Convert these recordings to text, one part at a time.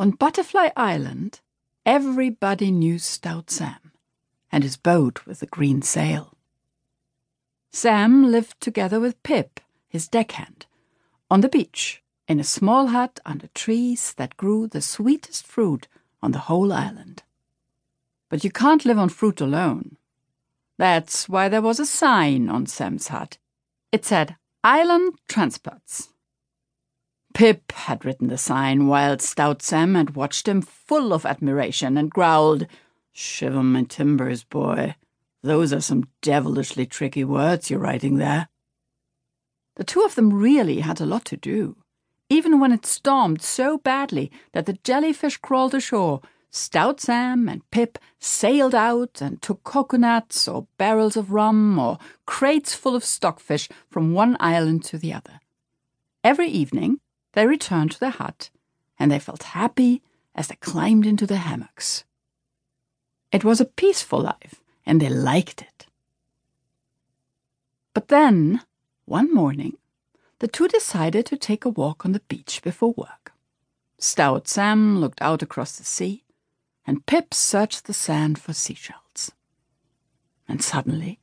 On Butterfly Island, everybody knew Stout Sam and his boat with the green sail. Sam lived together with Pip, his deckhand, on the beach in a small hut under trees that grew the sweetest fruit on the whole island. But you can't live on fruit alone. That's why there was a sign on Sam's hut. It said, Island Transports. Pip had written the sign while Stout Sam had watched him full of admiration and growled, Shiver my timbers, boy. Those are some devilishly tricky words you're writing there. The two of them really had a lot to do. Even when it stormed so badly that the jellyfish crawled ashore, Stout Sam and Pip sailed out and took coconuts or barrels of rum or crates full of stockfish from one island to the other. Every evening, they returned to their hut, and they felt happy as they climbed into their hammocks. It was a peaceful life, and they liked it. But then, one morning, the two decided to take a walk on the beach before work. Stout Sam looked out across the sea, and Pip searched the sand for seashells. And suddenly,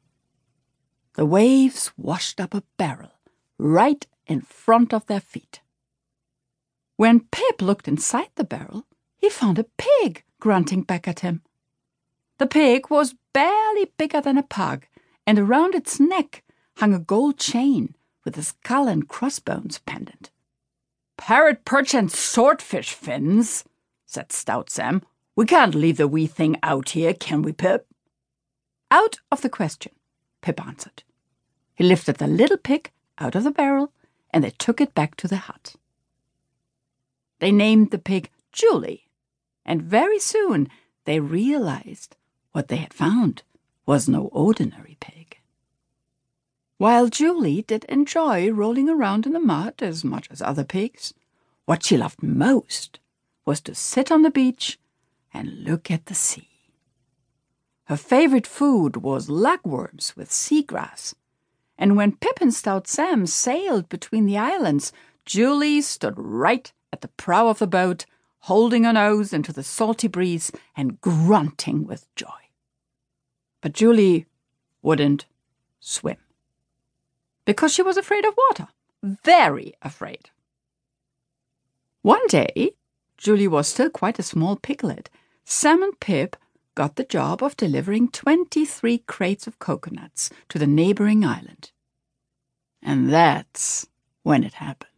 the waves washed up a barrel right in front of their feet. When Pip looked inside the barrel, he found a pig grunting back at him. The pig was barely bigger than a pug, and around its neck hung a gold chain with a skull and crossbones pendant. Parrot perch and swordfish fins, said Stout Sam. We can't leave the wee thing out here, can we, Pip? Out of the question, Pip answered. He lifted the little pig out of the barrel, and they took it back to the hut. They named the pig Julie, and very soon they realized what they had found was no ordinary pig. While Julie did enjoy rolling around in the mud as much as other pigs, what she loved most was to sit on the beach and look at the sea. Her favorite food was lugworms with seagrass, and when Pip and Stout Sam sailed between the islands, Julie stood right at the prow of the boat, holding her nose into the salty breeze and grunting with joy. But Julie wouldn't swim because she was afraid of water, very afraid. One day, Julie was still quite a small piglet. Sam and Pip got the job of delivering 23 crates of coconuts to the neighboring island. And that's when it happened.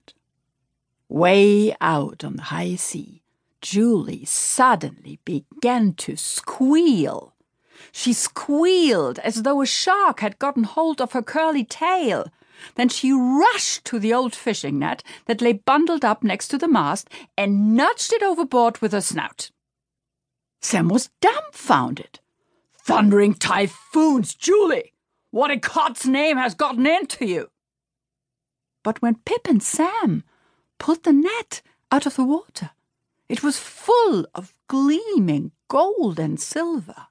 Way out on the high sea, Julie suddenly began to squeal. She squealed as though a shark had gotten hold of her curly tail. Then she rushed to the old fishing net that lay bundled up next to the mast and nudged it overboard with her snout. Sam was dumbfounded. Thundering typhoons, Julie! What in God's name has gotten into you? But when Pip and Sam pulled the net out of the water. It was full of gleaming gold and silver.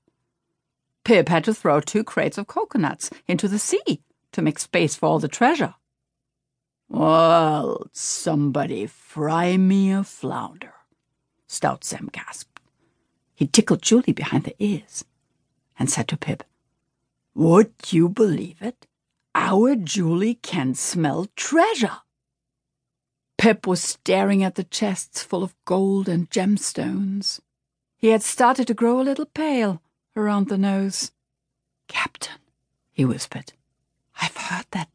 Pip had to throw two crates of coconuts into the sea to make space for all the treasure. Well, somebody fry me a flounder, Stout Sam gasped. He tickled Julie behind the ears and said to Pip, Would you believe it? Our Julie can smell treasure. Pip was staring at the chests full of gold and gemstones. He had started to grow a little pale around the nose. Captain, he whispered, I've heard that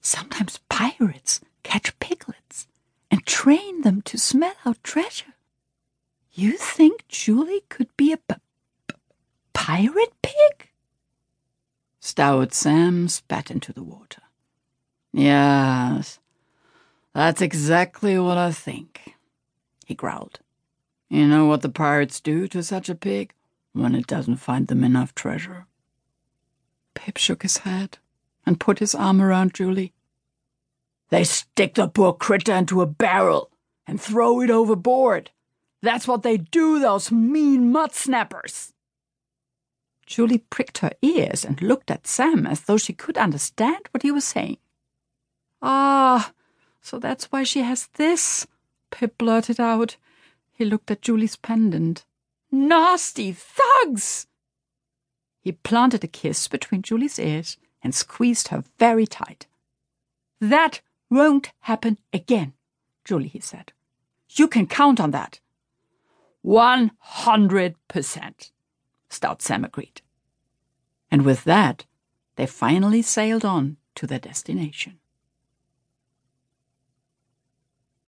sometimes pirates catch piglets and train them to smell out treasure. You think Julie could be a p- p- pirate pig? Stout Sam spat into the water. Yes, that's exactly what I think, he growled. You know what the pirates do to such a pig when it doesn't find them enough treasure? Pip shook his head and put his arm around Julie. They stick the poor critter into a barrel and throw it overboard. That's what they do, those mean mud snappers. Julie pricked her ears and looked at Sam as though she could understand what he was saying. Ah, so that's why she has this, Pip blurted out. He looked at Julie's pendant. Nasty thugs! He planted a kiss between Julie's ears and squeezed her very tight. That won't happen again, Julie, he said. You can count on that. One hundred percent, Stout Sam agreed. And with that, they finally sailed on to their destination.